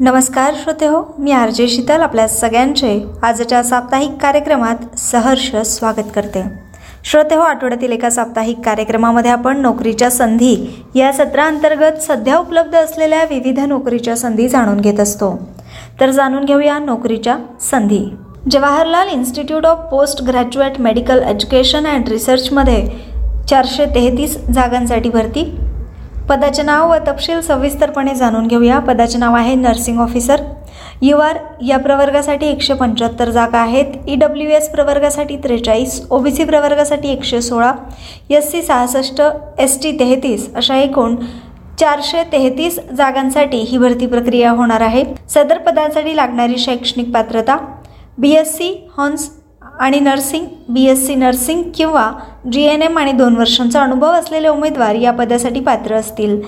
नमस्कार श्रोते हो मी आर जे शीतल आपल्या सगळ्यांचे आजच्या साप्ताहिक कार्यक्रमात सहर्ष स्वागत करते. श्रोते हो आठवड्यातील एका साप्ताहिक कार्यक्रमामध्ये आपण नोकरीच्या संधी या सत्रांतर्गत सध्या उपलब्ध असलेल्या विविध नोकरीच्या संधी जाणून घेत असतो. तर जाणून घेऊया नोकरीच्या संधी. Jawaharlal institute of post graduate medical education and रिसर्चमध्ये चारशे तेहतीस जागांसाठी भरती पदाचे नाव व तपशील सविस्तरपणे जाणून घेऊया. पदाचे नाव आहे नर्सिंग ऑफिसर. यू आर या प्रवर्गासाठी एकशे पंच्याहत्तर जागा आहेत. ई डब्ल्यू एस प्रवर्गासाठी त्रेचाळीस ओ बी सी प्रवर्गासाठी एकशे सोळा एस सी सहासष्ट एस टी तेहतीस अशा एकूण चारशे तेहतीस जागांसाठी ही भरती प्रक्रिया होणार आहे. सदर पदासाठी लागणारी शैक्षणिक पात्रता बी एस सी हॉन्स आणि nursing B S C nursing किंवा जी एन एम आणि दोन वर्षांचा अनुभव असलेले उमेदवार या पदासाठी पात्र असतील.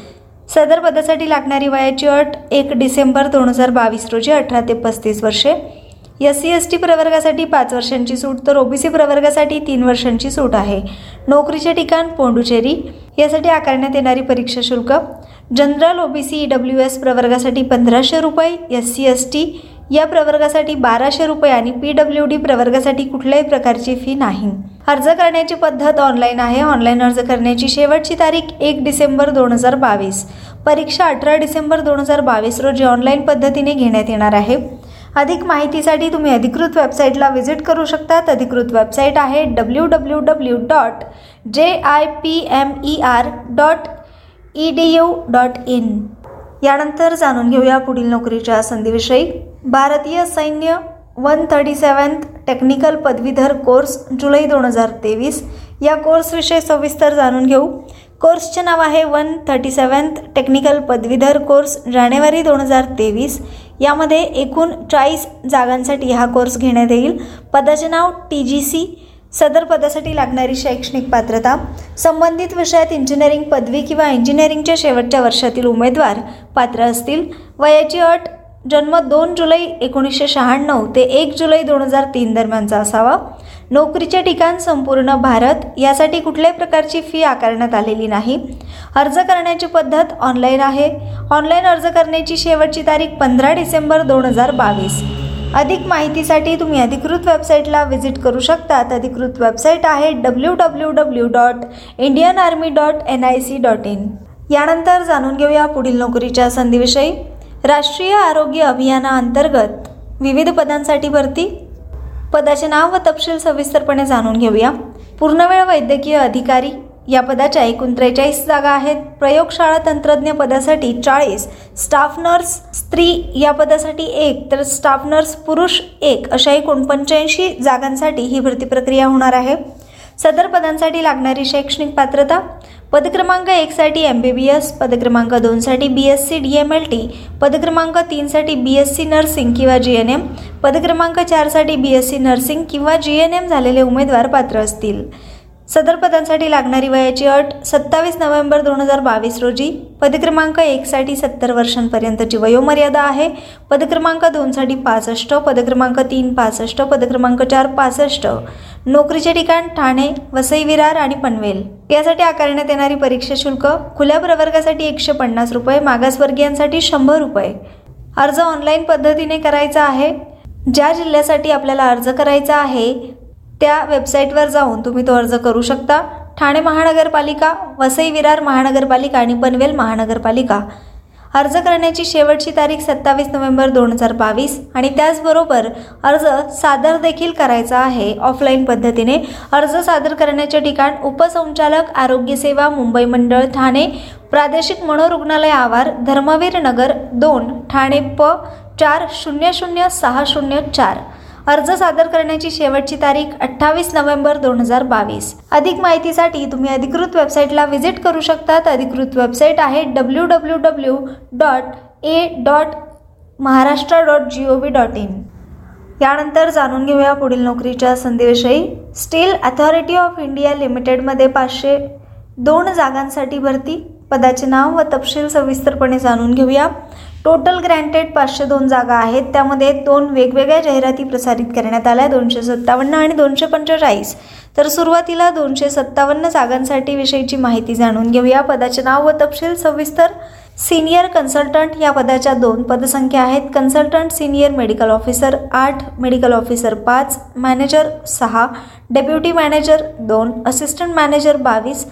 सदर पदासाठी लागणारी वयाची अट एक डिसेंबर दोन हजार बावीस रोजी अठरा ते पस्तीस वर्षे. एस सी एस टी प्रवर्गासाठी पाच वर्षांची सूट तर ओबीसी प्रवर्गासाठी तीन वर्षांची सूट आहे. नोकरीचे ठिकाण पोंडुचेरी. यासाठी आकारण्यात येणारी परीक्षा शुल्क. General OBC E W S प्रवर्गासाठी पंधराशे रुपये एस सी एस टी या प्रवर्गासाठी बाराशे रुपये आणि पी डब्ल्यू डी प्रवर्गासाठी कुठल्याही प्रकारची फी नाही. अर्ज करण्याची पद्धत ऑनलाईन आहे. ऑनलाईन अर्ज करण्याची शेवटची तारीख एक डिसेंबर दोन हजार बावीस. परीक्षा अठरा डिसेंबर दोन हजार बावीस रोजी ऑनलाईन पद्धतीने घेण्यात येणार आहे. अधिक माहितीसाठी तुम्ही अधिकृत वेबसाईटला व्हिजिट करू शकतात अधिकृत वेबसाईट आहे W W W dot J I P M E R dot E D U dot in यानंतर जाणून घेऊया पुढील नोकरीच्या संधीविषयी. भारतीय सैन्य वन थर्टी सेवन्थ टेक्निकल पदवीधर कोर्स जुलै दोन हजार तेवीस. या कोर्सविषयी सविस्तर जाणून घेऊ. कोर्सचे नाव आहे वन थर्टी सेवन्थ टेक्निकल पदवीधर कोर्स जानेवारी दोन हजार तेवीस. यामध्ये एकूण चाळीस जागांसाठी हा कोर्स घेण्यात येईल. पदाचे नाव टी जी सी. सदर पदासाठी लागणारी शैक्षणिक पात्रता. संबंधित विषयात इंजिनिअरिंग पदवी किंवा इंजिनिअरिंगच्या शेवटच्या वर्षातील उमेदवार पात्र असतील. वयाची अट जन्म दोन जुलै एकोणीसशे शहाण्णव ते एक जुलै दोन हजार तीन दरम्यानचा असावा. नोकरीचे ठिकाण संपूर्ण भारत यासाठी कुठल्याही प्रकारची फी आकारण्यात आलेली नाही. अर्ज करण्याची पद्धत ऑनलाईन आहे. ऑनलाईन अर्ज करण्याची शेवटची तारीख पंधरा डिसेंबर दोन हजार बावीस. अधिक माहितीसाठी तुम्ही अधिकृत वेबसाईटला व्हिजिट करू शकतात अधिकृत वेबसाईट आहे W W W dot Indian army dot N I C dot in यानंतर जाणून घेऊया पुढील नोकरीच्या संधीविषयी. राष्ट्रीय आरोग्य अभियानाअंतर्गत विविध पदांसाठी भरती. पदाचे नाव व तपशील सविस्तरपणे जाणून घेऊया. पूर्णवेळ वैद्यकीय अधिकारी या पदाच्या एकूण त्रेचाळीस जागा आहेत. प्रयोगशाळा तंत्रज्ञ पदासाठी चाळीस स्टाफ नर्स स्त्री या पदासाठी एक तर स्टाफ नर्स पुरुष एक अशा एकूण पंच्याऐंशी जागांसाठी ही भरती प्रक्रिया होणार आहे. सदर पदांसाठी लागणारी शैक्षणिक पात्रता पदक्रमांक एकसाठी एम बी बी एस पदक्रमांक दोनसाठी B S C D M L T पदक्रमांक तीनसाठी बी एस सी नर्सिंग किंवा जी एन एम पदक्रमांक चारसाठी बी एस सी नर्सिंग किंवा जी एन एम झालेले उमेदवार पात्र असतील. सदर पदांसाठी लागणारी वयाची अट सत्तावीस नोव्हेंबर दोन हजार बावीस रोजी पदक्रमांक एकसाठी सत्तर वर्षांपर्यंतची वयोमर्यादा आहे. पदक्रमांक दोनसाठी पासष्ट पदक्रमांक तीन पासष्ट पदक्रमांक चार पासष्ट. नोकरीचे ठिकाण ठाणे वसई विरार आणि पनवेल. यासाठी आकारण्यात येणारी परीक्षा शुल्क खुल्या प्रवर्गासाठी एकशे पन्नास रुपये मागासवर्गीयांसाठी शंभर रुपये. अर्ज ऑनलाईन पद्धतीने करायचा आहे. ज्या जिल्ह्यासाठी आपल्याला अर्ज करायचा आहे त्या वेबसाईटवर जाऊन तुम्ही तो अर्ज करू शकता. ठाणे महानगरपालिका वसई विरार महानगरपालिका आणि पनवेल महानगरपालिका. अर्ज करण्याची शेवटची तारीख सत्तावीस नोव्हेंबर दोन हजार बावीस आणि त्याचबरोबर अर्ज सादर देखील करायचा आहे ऑफलाईन पद्धतीने. अर्ज सादर करण्याचे ठिकाण उपसंचालक आरोग्य सेवा मुंबई मंडळ ठाणे प्रादेशिक मनोरुग्णालय आवार धर्मवीर नगर दोन ठाणे प चार शून्य शून्य सहा शून्य चार. अर्ज सादर करण्याची शेवटची तारीख अठ्ठावीस नोव्हेंबर दोन हजार बावीस. अधिक माहितीसाठी तुम्ही अधिकृत वेबसाईटला व्हिजिट करू शकतात. अधिकृत वेबसाईट आहे W W W dot A dot Maharashtra dot G O V dot in यानंतर जाणून घेऊया पुढील नोकरीच्या संधीविषयी. स्टील अथॉरिटी ऑफ इंडिया लिमिटेडमध्ये पाचशे दोन जागांसाठी भरती. पदाचे नाव व तपशील सविस्तरपणे जाणून घेऊया. टोटल ग्रँटेड पाचशे दोन जागा आहेत. त्यामध्ये दोन वेगवेगळ्या जाहिराती प्रसारित करण्यात आल्या. दोनशे सत्तावन्न आणि दोनशे पंचेचाळीस. तर सुरुवातीला दोनशे सत्तावन्न जागांसाठी विषयीची माहिती जाणून घेऊया. पदाचे नाव व तपशील सविस्तर. सिनियर कन्सल्टंट या पदाच्या दोन पदसंख्या आहेत. कन्सल्टंट सिनियर मेडिकल ऑफिसर आठ मेडिकल ऑफिसर पाच मॅनेजर सहा डेप्युटी मॅनेजर दोन असिस्टंट मॅनेजर बावीस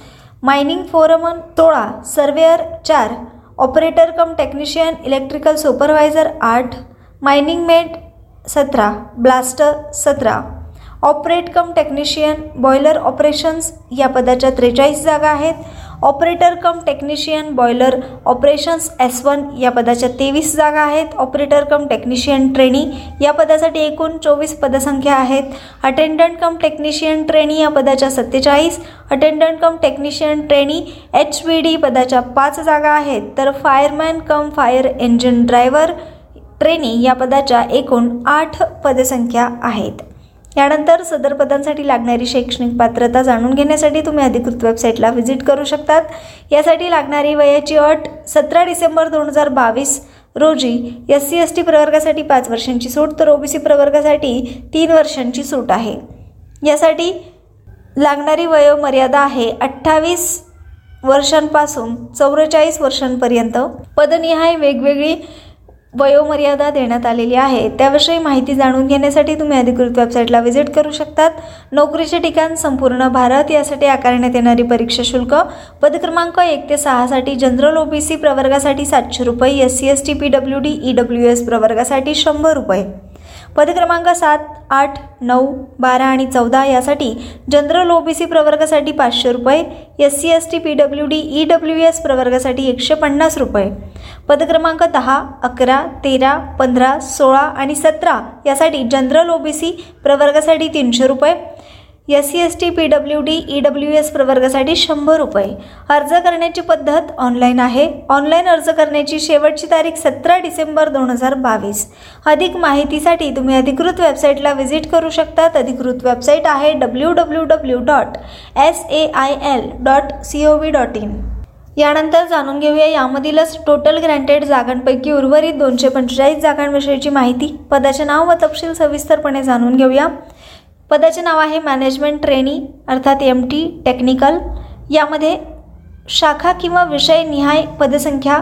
मायनिंग फोरमन सोळा सर्वेअर चार operator cum technician electrical supervisor आठ मायनिंग मेट सतरा ब्लास्टर सतरा. Operate cum technician boiler operations या पदाच्या त्रेचाळीस जागा आहेत. Operator cum technician boiler operations S one या पदाच्या तेवीस जागा आहेत. ऑपरेटर कम टेक्निशियन ट्रेनी या पदासाठी एकूण चोवीस पदसंख्या आहेत. अटेंडंट कम टेक्निशियन ट्रेनी या पदाच्या सत्तेचाळीस attendant cum technician trainee H V D पदाच्या पाच जागा आहेत. तर fireman cum fire engine driver trainee या पदाच्या एकूण आठ पदसंख्या आहेत. यानंतर सदर पदांसाठी लागणारी शैक्षणिक पात्रता जाणून घेण्यासाठी तुम्ही अधिकृत वेबसाईटला व्हिजिट करू शकतात. यासाठी लागणारी वयाची अट सतरा डिसेंबर दोन हजार बावीस रोजी एस सी एस टी प्रवर्गासाठी पाच वर्षांची सूट तर ओबीसी प्रवर्गासाठी तीन वर्षांची सूट आहे. यासाठी लागणारी वयोमर्यादा आहे अठ्ठावीस वर्षांपासून चौवेचाळीस वर्षांपर्यंत. पदनिहाय वेगवेगळी वयोमर्यादा देण्यात आलेली आहे. त्याविषयी माहिती जाणून घेण्यासाठी तुम्ही अधिकृत वेबसाईटला व्हिजिट करू शकतात. नोकरीचे ठिकाण संपूर्ण भारत यासाठी आकारण्यात येणारी परीक्षा शुल्क पदक्रमांक एक ते सहासाठी जनरल ओबीसी प्रवर्गासाठी सातशे रुपये S C S T P W D E W S प्रवर्गासाठी शंभर रुपये. पदक्रमांक सात आठ नऊ बारा आणि चौदा यासाठी जनरल ओबीसी प्रवर्गासाठी पाचशे रुपये S C S T P W D E W S प्रवर्गासाठी एकशे पन्नास रुपये. पदक्रमांक दहा अकरा तेरा पंधरा सोळा आणि सतरा यासाठी जनरल ओबीसी प्रवर्गासाठी तीनशे रुपये. S C S T P W D E W S प्रवर्गासाठी शंभर रुपये. अर्ज करण्याची पद्धत ऑनलाईन आहे. ऑनलाईन अर्ज करण्याची शेवटची तारीख सतरा डिसेंबर दोन हजार बावीस. अधिक माहितीसाठी तुम्ही अधिकृत वेबसाईटला व्हिजिट करू शकतात अधिकृत वेबसाईट आहे W W W dot S A I L dot C O V dot in यानंतर जाणून घेऊया यामधीलच टोटल ग्रँटेड जागांपैकी उर्वरित दोनशे पंचेचाळीस जागांविषयीची माहिती. पदाचे नाव व तपशील सविस्तरपणे जाणून घेऊया. पदाचे नाव आहे मॅनेजमेंट ट्रेनी अर्थात एम टी टेक्निकल यामध्ये शाखा किंवा विषयनिहाय पदसंख्या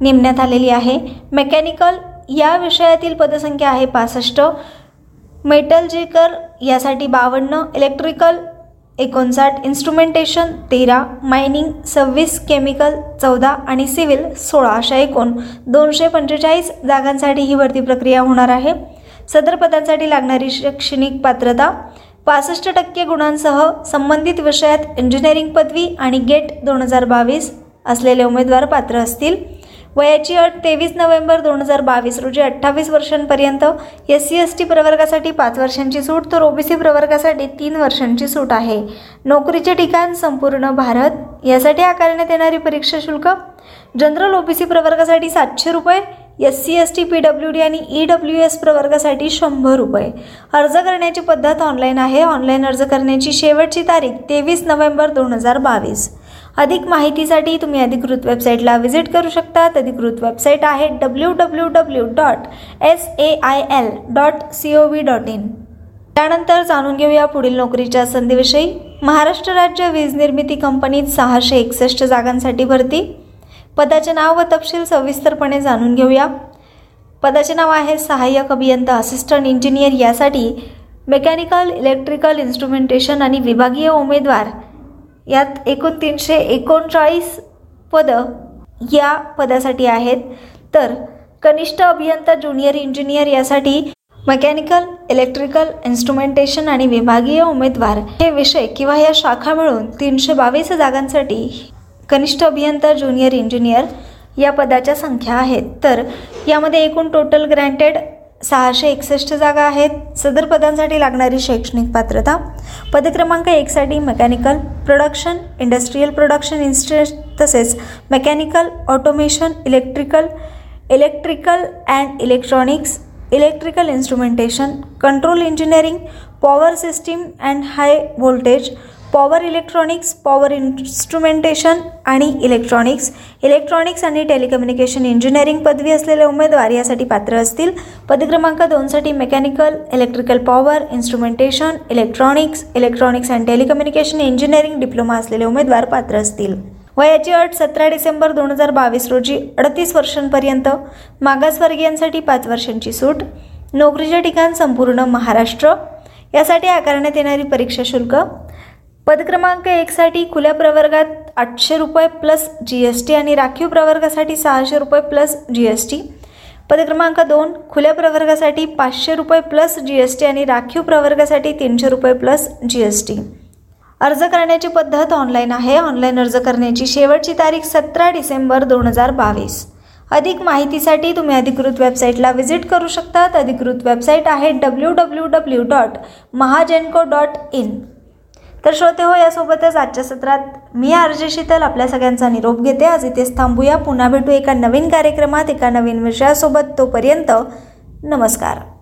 नेमण्यात आलेली आहे. मेकॅनिकल या विषयातील पदसंख्या आहे पासष्ट. मेटलजिकर यासाठी बावन्न. इलेक्ट्रिकल एकोणसाठ. इन्स्ट्रुमेंटेशन तेरा. मायनिंग सव्वीस. केमिकल चौदा आणि सिव्हिल सोळा अशा एकूण दोनशे पंचेचाळीस जागांसाठी ही भरती प्रक्रिया होणार आहे. सदर पदांसाठी लागणारी शैक्षणिक पात्रता पासष्ट टक्के गुणांसह संबंधित विषयात इंजिनिअरिंग पदवी आणि गेट दोन हजार बावीस असलेले उमेदवार पात्र असतील. वयाची अट तेवीस नोव्हेंबर दोन हजार बावीस रोजी अठ्ठावीस वर्षांपर्यंत एस सी एस टी प्रवर्गासाठी पाच वर्षांची सूट तर ओबीसी प्रवर्गासाठी तीन वर्षांची सूट आहे. नोकरीचे ठिकाण संपूर्ण भारत. यासाठी आकारण्यात येणारी परीक्षा शुल्क? जनरल ओबीसी प्रवर्गासाठी सातशे रुपये S C S T P W D आणि ई डब्ल्यू एस प्रवर्गासाठी शंभर रुपये. अर्ज करण्याची पद्धत ऑनलाईन आहे. ऑनलाईन अर्ज करण्याची शेवटची तारीख तेवीस नोव्हेंबर दोन हजार बावीस. अधिक माहितीसाठी तुम्ही अधिकृत वेबसाईटला व्हिजिट करू शकता. अधिकृत वेबसाईट आहे W W W dot S A I L dot C O V dot in. त्यानंतर जाणून घेऊया पुढील नोकरीच्या संधीविषयी. महाराष्ट्र राज्य वीज निर्मिती कंपनीत सहाशे एकसष्ट जागांसाठी भरती. पदाचे नाव व तपशील सविस्तरपणे जाणून घेऊया. पदाचे नाव आहे सहाय्यक अभियंता असिस्टंट इंजिनियर यासाठी मेकॅनिकल इलेक्ट्रिकल इन्स्ट्रुमेंटेशन आणि विभागीय उमेदवार. यात एकूण तीनशे एकोणचाळीस पदं या पदासाठी आहेत. तर कनिष्ठ अभियंता ज्युनियर इंजिनियर यासाठी मेकॅनिकल इलेक्ट्रिकल इन्स्ट्रुमेंटेशन आणि विभागीय उमेदवार. हे विषय किंवा या शाखा मिळून तीनशे बावीस जागांसाठी कनिष्ठ अभियंता ज्युनियर इंजिनियर या पदाच्या संख्या आहेत. तर यामध्ये एकूण टोटल ग्रँटेड सहाशे एकसष्ट जागा आहेत. सदर पदांसाठी लागणारी शैक्षणिक पात्रता पदक्रमांक एकसाठी मेकॅनिकल प्रोडक्शन इंडस्ट्रीयल प्रोडक्शन इन्स्ट्र तसेच mechanical automation electrical electrical and electronics electrical instrumentation control engineering power system and high voltage power electronics power instrumentation आणि इलेक्ट्रॉनिक्स. इलेक्ट्रॉनिक्स आणि टेलिकम्युनिकेशन इंजिनिअरिंग पदवी असलेले उमेदवार यासाठी पात्र असतील. पदक्रमांक दोनसाठी mechanical electrical power instrumentation electronics electronics and telecommunication engineering diploma असलेले उमेदवार पात्र असतील. वयाची अट सतरा डिसेंबर दोन हजार बावीस रोजी अडतीस वर्षांपर्यंत मागासवर्गीयांसाठी पाच वर्षांची सूट नोकरीचे ठिकाण संपूर्ण महाराष्ट्र. यासाठी आकारण्यात येणारी परीक्षा शुल्क पद क्रमांक एकसाठी खुल्या प्रवर्गात आठशे रुपये प्लस जी एस टी आणि राखीव प्रवर्गासाठी सहाशे रुपये प्लस जी एस टी पद क्रमांक दोन खुल्या प्रवर्गासाठी पाचशे रुपये प्लस जी एस टी आणि राखीव प्रवर्गासाठी तीनशे रुपये प्लस जी एस टी अर्ज करण्याची पद्धत ऑनलाईन आहे. ऑनलाईन अर्ज करण्याची शेवटची तारीख सतरा डिसेंबर दोन हजार बावीस. अधिक माहितीसाठी तुम्ही अधिकृत वेबसाईटला व्हिजिट करू शकतात. अधिकृत वेबसाईट आहे W W W dot Mahagenco dot in तर श्रोते हो यासोबतच आजच्या सत्रात मी आरजे शीतल आपल्या सगळ्यांचा निरोप घेते. आज इथेच थांबूया. पुन्हा भेटू एका नवीन कार्यक्रमात एका नवीन विषयासोबत. तोपर्यंत नमस्कार.